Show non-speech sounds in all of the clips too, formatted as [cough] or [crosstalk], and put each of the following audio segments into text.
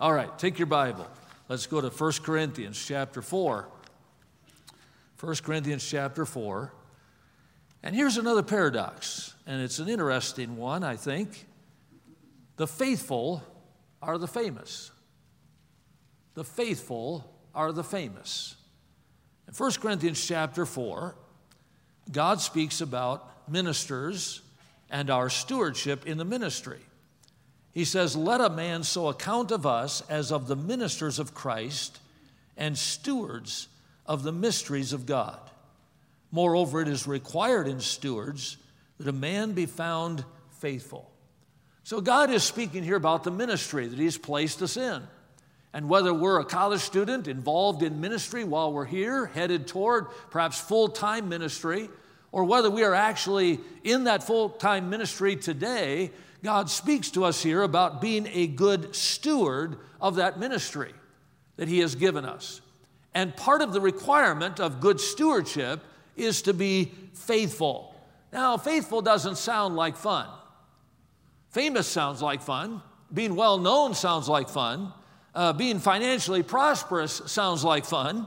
All right, take your Bible. Let's go to 1 Corinthians chapter 4. 1 Corinthians chapter 4. And here's another paradox, and it's an interesting one, I think. The faithful are the famous. The faithful are the famous. In 1 Corinthians chapter 4, God speaks about ministers and our stewardship in the ministry. He says, Let a man so account of us as of the ministers of Christ and stewards of the mysteries of God. Moreover, it is required in stewards that a man be found faithful. So, God is speaking here about the ministry that He's placed us in. And whether we're a college student involved in ministry while we're here, headed toward perhaps full time ministry, or whether we are actually in that full time ministry today, God speaks to us here about being a good steward of that ministry that He has given us. And part of the requirement of good stewardship is to be faithful. Now, faithful doesn't sound like fun. Famous sounds like fun. Being well known sounds like fun. Uh, being financially prosperous sounds like fun.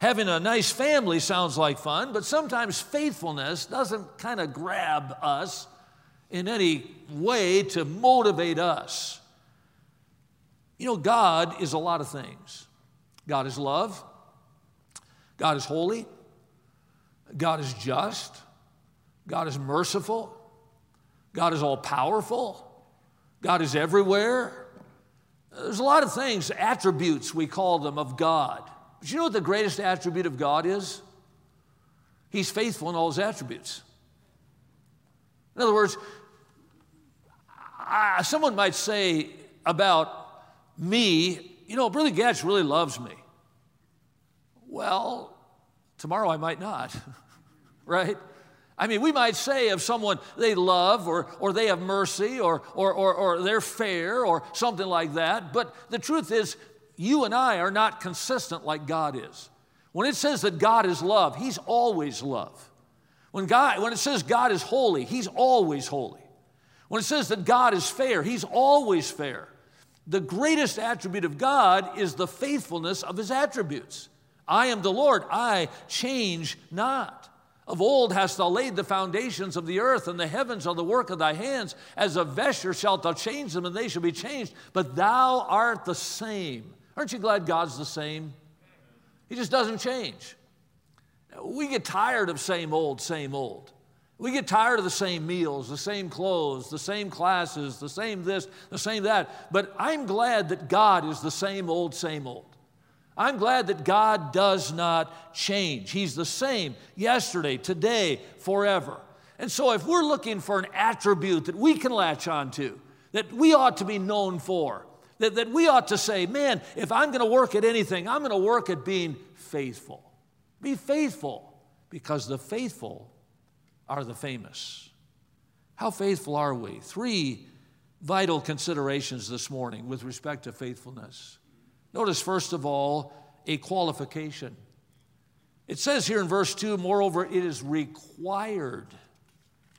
Having a nice family sounds like fun, but sometimes faithfulness doesn't kind of grab us in any way to motivate us. You know, God is a lot of things. God is love, God is holy, God is just, God is merciful, God is all powerful, God is everywhere. There's a lot of things, attributes we call them of God. But you know what the greatest attribute of God is? He's faithful in all his attributes. In other words, I, someone might say about me, you know, Brother Gatch really loves me. Well, tomorrow I might not, [laughs] right? I mean, we might say of someone they love or, or they have mercy or, or, or, or they're fair or something like that, but the truth is, you and I are not consistent like God is. When it says that God is love, He's always love. When, God, when it says God is holy, He's always holy. When it says that God is fair, He's always fair. The greatest attribute of God is the faithfulness of His attributes. I am the Lord, I change not. Of old hast thou laid the foundations of the earth, and the heavens are the work of thy hands. As a vesture shalt thou change them, and they shall be changed. But thou art the same. Aren't you glad God's the same? He just doesn't change. We get tired of same old, same old. We get tired of the same meals, the same clothes, the same classes, the same this, the same that. But I'm glad that God is the same old, same old. I'm glad that God does not change. He's the same yesterday, today, forever. And so, if we're looking for an attribute that we can latch onto, that we ought to be known for, that, that we ought to say, man, if I'm going to work at anything, I'm going to work at being faithful. Be faithful, because the faithful are the famous. How faithful are we? Three vital considerations this morning with respect to faithfulness. Notice, first of all, a qualification. It says here in verse 2 moreover, it is required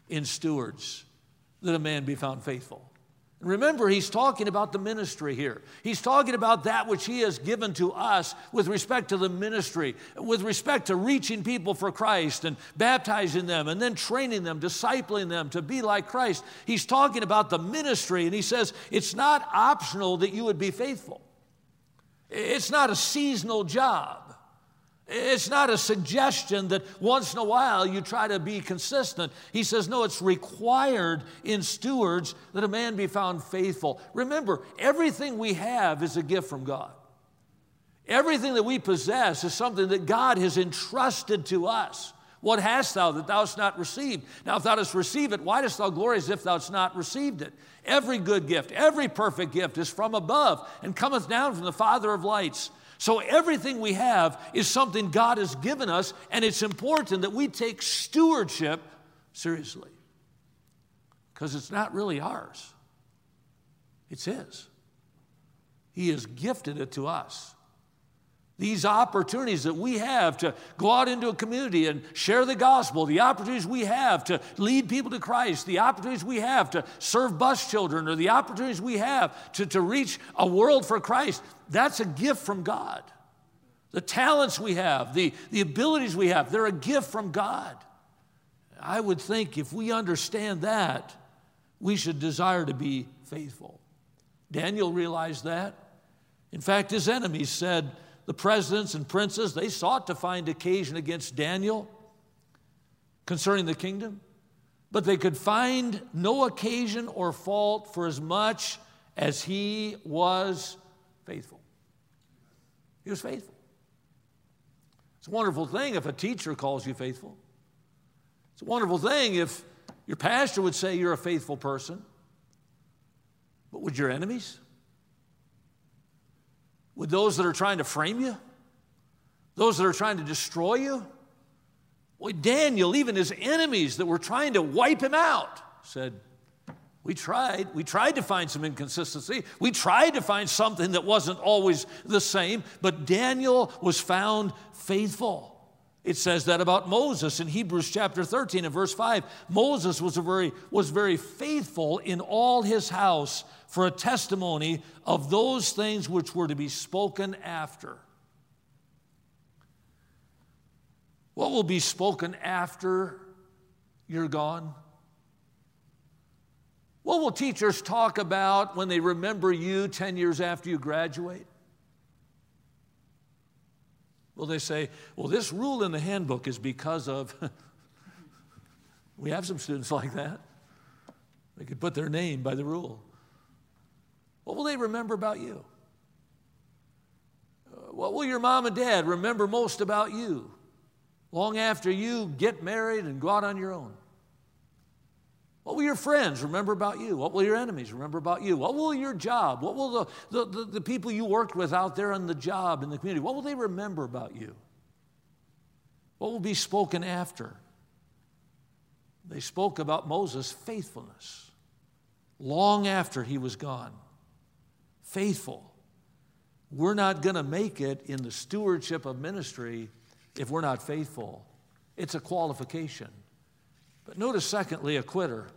in stewards that a man be found faithful. Remember, he's talking about the ministry here. He's talking about that which he has given to us with respect to the ministry, with respect to reaching people for Christ and baptizing them and then training them, discipling them to be like Christ. He's talking about the ministry, and he says it's not optional that you would be faithful, it's not a seasonal job. It's not a suggestion that once in a while you try to be consistent. He says, no, it's required in stewards that a man be found faithful. Remember, everything we have is a gift from God. Everything that we possess is something that God has entrusted to us. What hast thou that thou hast not received? Now, if thou dost receive it, why dost thou glory as if thou hast not received it? Every good gift, every perfect gift is from above and cometh down from the Father of lights so everything we have is something God has given us, and it's important that we take stewardship seriously because it's not really ours, it's His. He has gifted it to us. These opportunities that we have to go out into a community and share the gospel, the opportunities we have to lead people to Christ, the opportunities we have to serve bus children, or the opportunities we have to, to reach a world for Christ, that's a gift from God. The talents we have, the, the abilities we have, they're a gift from God. I would think if we understand that, we should desire to be faithful. Daniel realized that. In fact, his enemies said, the presidents and princes, they sought to find occasion against Daniel concerning the kingdom, but they could find no occasion or fault for as much as he was faithful. He was faithful. It's a wonderful thing if a teacher calls you faithful. It's a wonderful thing if your pastor would say you're a faithful person. But would your enemies? With those that are trying to frame you, those that are trying to destroy you. Boy, Daniel, even his enemies that were trying to wipe him out, said, We tried. We tried to find some inconsistency. We tried to find something that wasn't always the same, but Daniel was found faithful. It says that about Moses in Hebrews chapter 13 and verse 5. Moses was, very, was very faithful in all his house for a testimony of those things which were to be spoken after. What will be spoken after you're gone? What will teachers talk about when they remember you 10 years after you graduate? Will they say, well, this rule in the handbook is because of. [laughs] we have some students like that. They could put their name by the rule. What will they remember about you? Uh, what will your mom and dad remember most about you long after you get married and go out on your own? What will your friends remember about you? What will your enemies remember about you? What will your job, what will the, the, the, people you worked with out there on the job in the community, what will they remember about you? What will be spoken after? They spoke about Moses' faithfulness long after he was gone faithful. We're not going to make it in the stewardship of ministry if we're not faithful. It's a qualification. But notice, secondly, a quitter.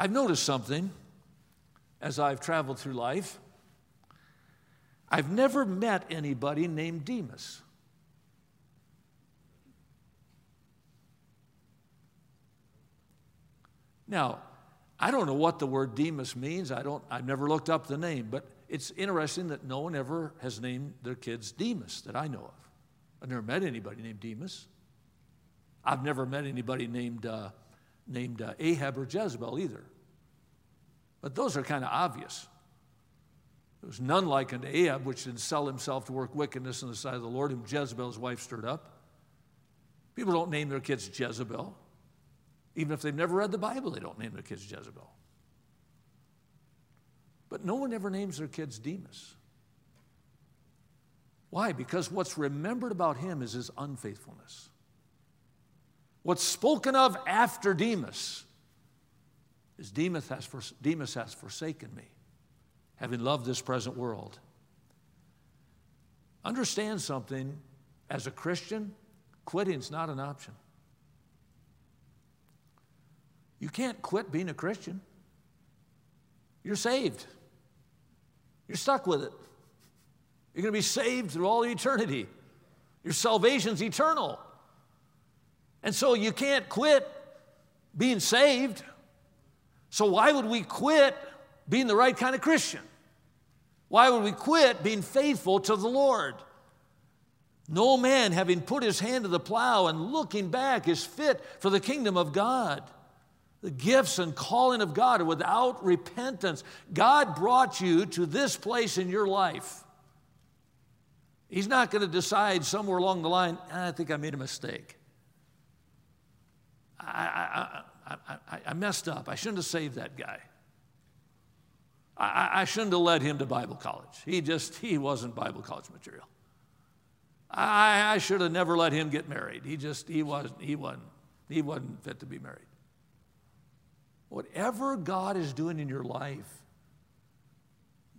I've noticed something as I've traveled through life. I've never met anybody named Demas. Now, I don't know what the word Demas means. I don't, I've never looked up the name, but it's interesting that no one ever has named their kids Demas that I know of. I've never met anybody named Demas. I've never met anybody named, uh, named uh, Ahab or Jezebel either. But those are kind of obvious. There was none like unto Ahab, which did sell himself to work wickedness in the sight of the Lord, whom Jezebel, his wife, stirred up. People don't name their kids Jezebel. Even if they've never read the Bible, they don't name their kids Jezebel. But no one ever names their kids Demas. Why? Because what's remembered about him is his unfaithfulness. What's spoken of after Demas is Demas has, Demas has forsaken me, having loved this present world. Understand something as a Christian, quitting's not an option. You can't quit being a Christian. You're saved. You're stuck with it. You're going to be saved through all eternity. Your salvation's eternal. And so you can't quit being saved. So why would we quit being the right kind of Christian? Why would we quit being faithful to the Lord? No man, having put his hand to the plow and looking back, is fit for the kingdom of God. The gifts and calling of God are without repentance. God brought you to this place in your life. He's not going to decide somewhere along the line, ah, I think I made a mistake. I, I, I, I, messed up. I shouldn't have saved that guy. I, I shouldn't have led him to Bible college. He just, he wasn't Bible college material. I, I should have never let him get married. He just, he wasn't, he wasn't, he wasn't fit to be married. Whatever God is doing in your life,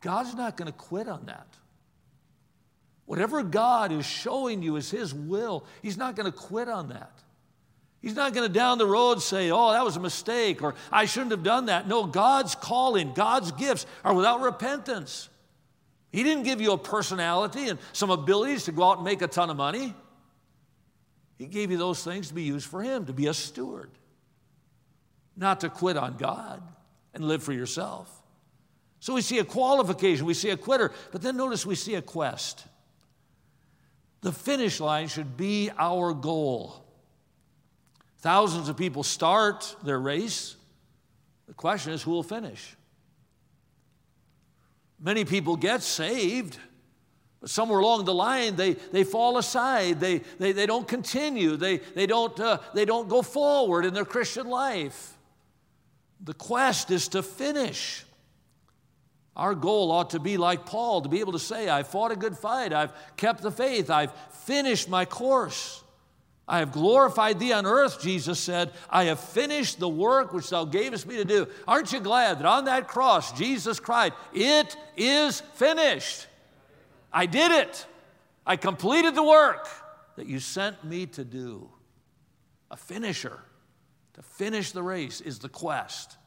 God's not going to quit on that. Whatever God is showing you is His will, He's not going to quit on that. He's not going to down the road say, oh, that was a mistake, or I shouldn't have done that. No, God's calling, God's gifts are without repentance. He didn't give you a personality and some abilities to go out and make a ton of money. He gave you those things to be used for Him, to be a steward, not to quit on God and live for yourself. So we see a qualification, we see a quitter, but then notice we see a quest. The finish line should be our goal. Thousands of people start their race. The question is who will finish? Many people get saved, but somewhere along the line they, they fall aside. They, they, they don't continue. They, they, don't, uh, they don't go forward in their Christian life. The quest is to finish. Our goal ought to be like Paul, to be able to say, I fought a good fight, I've kept the faith, I've finished my course. I have glorified thee on earth, Jesus said. I have finished the work which thou gavest me to do. Aren't you glad that on that cross, Jesus cried, It is finished. I did it. I completed the work that you sent me to do. A finisher. To finish the race is the quest.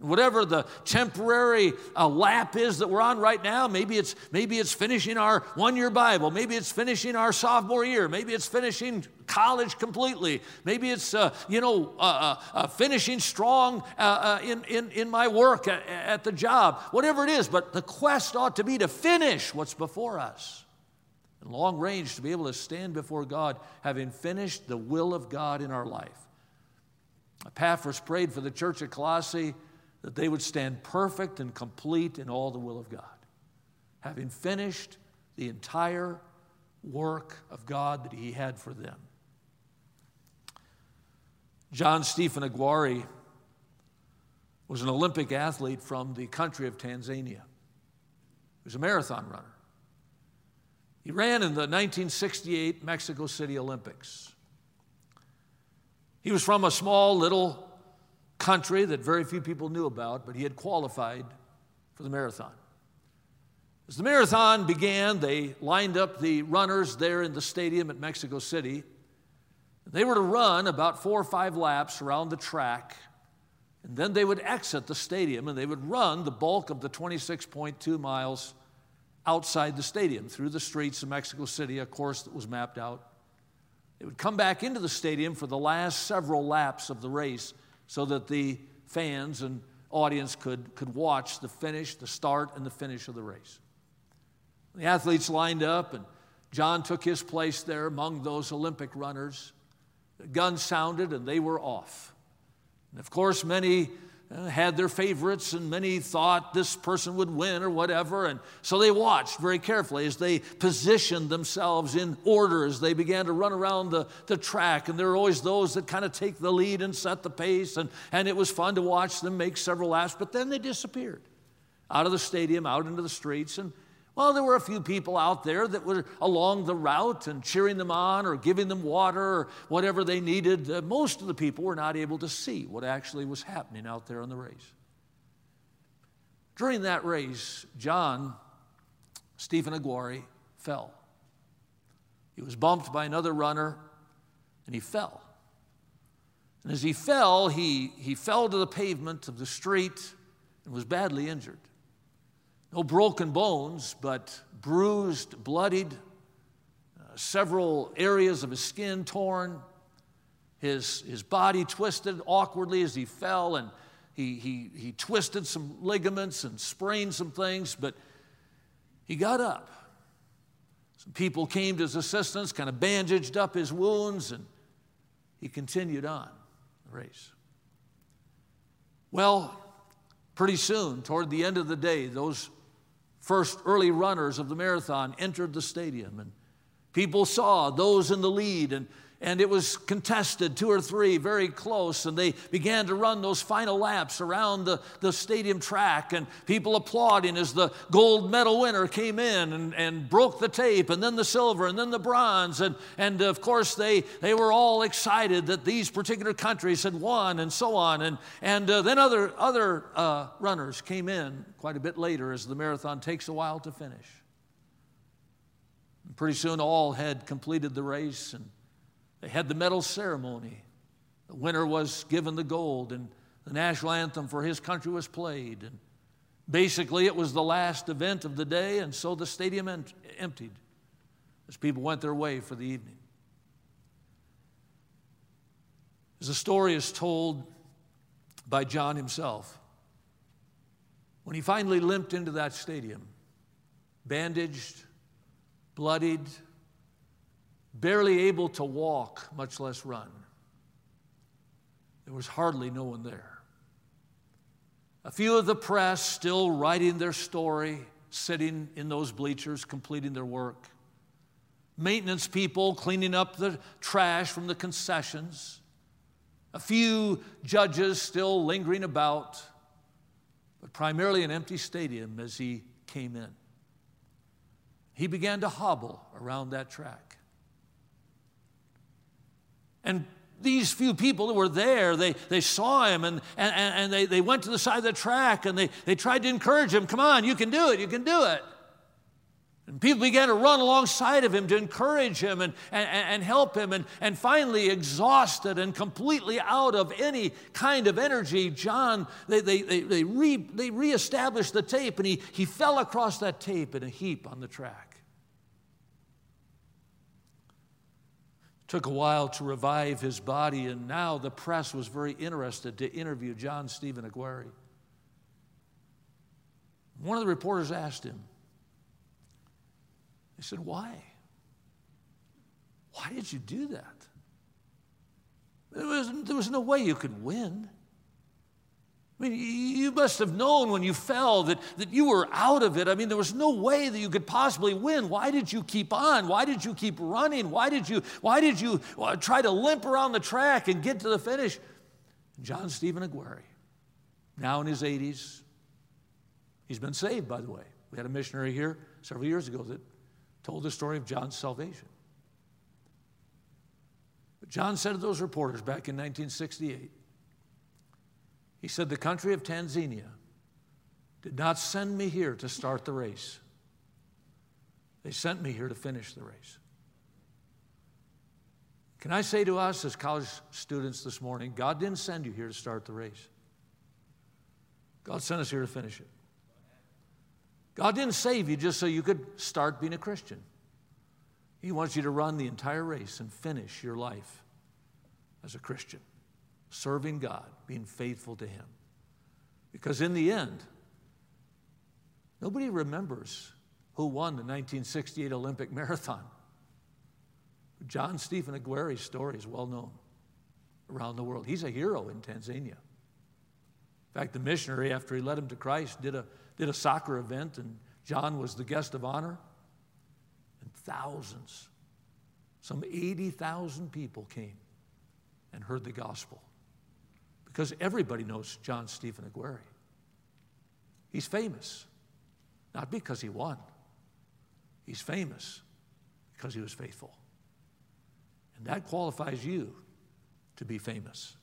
Whatever the temporary uh, lap is that we're on right now, maybe it's, maybe it's finishing our one year Bible, maybe it's finishing our sophomore year, maybe it's finishing college completely, maybe it's, uh, you know, uh, uh, uh finishing strong uh, in, in, in my work at, at the job, whatever it is, but the quest ought to be to finish what's before us. And long range, to be able to stand before God, having finished the will of God in our life. Epaphras prayed for the church at Colossae that they would stand perfect and complete in all the will of God, having finished the entire work of God that He had for them. John Stephen Akhwari was an Olympic athlete from the country of Tanzania. He was a marathon runner. He ran in the 1968 Mexico City Olympics. He was from a small little country that very few people knew about, but he had qualified for the marathon. As the marathon began, they lined up the runners there in the stadium at Mexico City. They were to run about four or five laps around the track, and then they would exit the stadium and they would run the bulk of the 26.2 miles outside the stadium through the streets of Mexico City, a course that was mapped out. They would come back into the stadium for the last several laps of the race so that the fans and audience could, could watch the finish, the start, and the finish of the race. The athletes lined up, and John took his place there among those Olympic runners. The gun sounded, and they were off. And of course, many Uh, had their favorites, and many thought this person would win or whatever. And so they watched very carefully as they positioned themselves in order as they began to run around the, the track. And there were always those that kind of take the lead and set the pace. And, and it was fun to watch them make several laps, but then they disappeared out of the stadium, out into the streets. And well, there were a few people out there that were along the route and cheering them on or giving them water or whatever they needed. Uh, most of the people were not able to see what actually was happening out there on the race. During that race, John, Stephen Akhwari, fell. He was bumped by another runner and he fell. And as he fell, he, he fell to the pavement of the street and was badly injured. No broken bones, but bruised, bloodied, uh, several areas of his skin torn, his, his body twisted awkwardly as he fell, and he, he, he twisted some ligaments and sprained some things, but he got up. Some people came to his assistance, kind of bandaged up his wounds, and he continued on the race. Well, pretty soon, toward the end of the day, those first early runners of the marathon entered the stadium, and people saw those in the lead, and and it was contested, two or three, very close, and they began to run those final laps around the, the stadium track, and people applauding as the gold medal winner came in and, and broke the tape, and then the silver, and then the bronze, and, and of course they, they were all excited that these particular countries had won, and so on, and, and uh, then other, other uh, runners came in quite a bit later as the marathon takes a while to finish. And pretty soon, all had completed the race, and they had the medal ceremony. The winner was given the gold, and the national anthem for his country was played. And basically, it was the last event of the day, and so the stadium ent- emptied as people went their way for the evening. As the story is told by John himself, when he finally limped into that stadium, bandaged, bloodied, barely able to walk, much less run, there was hardly no one there. A few of the press still writing their story, sitting in those bleachers, completing their work. Maintenance people cleaning up the trash from the concessions a few judges still lingering about, but primarily an empty stadium as he came in. He began to hobble around that track. And these few people that were there, they, they saw him and, and, and they, they went to the side of the track and they, they tried to encourage him. Come on, you can do it, you can do it. And people began to run alongside of him to encourage him and, and, and help him. And, and finally, exhausted and completely out of any kind of energy, John, they, they, they, they, re, they reestablished the tape and he, he fell across that tape in a heap on the track. Took a while to revive his body, and now the press was very interested to interview John Stephen Akhwari. One of the reporters asked him, he said, Why? Why did you do that? There was, there was no way you could win. I mean, you must have known when you fell that, that you were out of it. I mean, there was no way that you could possibly win. Why did you keep on? Why did you keep running? Why did you, why did you uh, try to limp around the track and get to the finish? John Stephen Akhwari, now in his 80s, he's been saved, by the way. We had a missionary here several years ago that told the story of John's salvation. But John said to those reporters back in 1968, he said, The country of Tanzania did not send me here to start the race, they sent me here to finish the race. Can I say to us as college students this morning, God didn't send you here to start the race. God sent us here to finish it. God didn't save you just so you could start being a Christian. He wants you to run the entire race and finish your life as a Christian, serving God, being faithful to Him. Because in the end, nobody remembers who won the 1968 Olympic [laughs] marathon. John Stephen Akhwari's story is well known around the world. He's a hero in Tanzania. In fact, the missionary, after he led him to Christ, did a did a soccer event, and John was the guest of honor. And thousands, some 80,000 people came and heard the gospel. Because everybody knows John Stephen Akhwari. He's famous, not because he won, he's famous because he was faithful. And that qualifies you to be famous.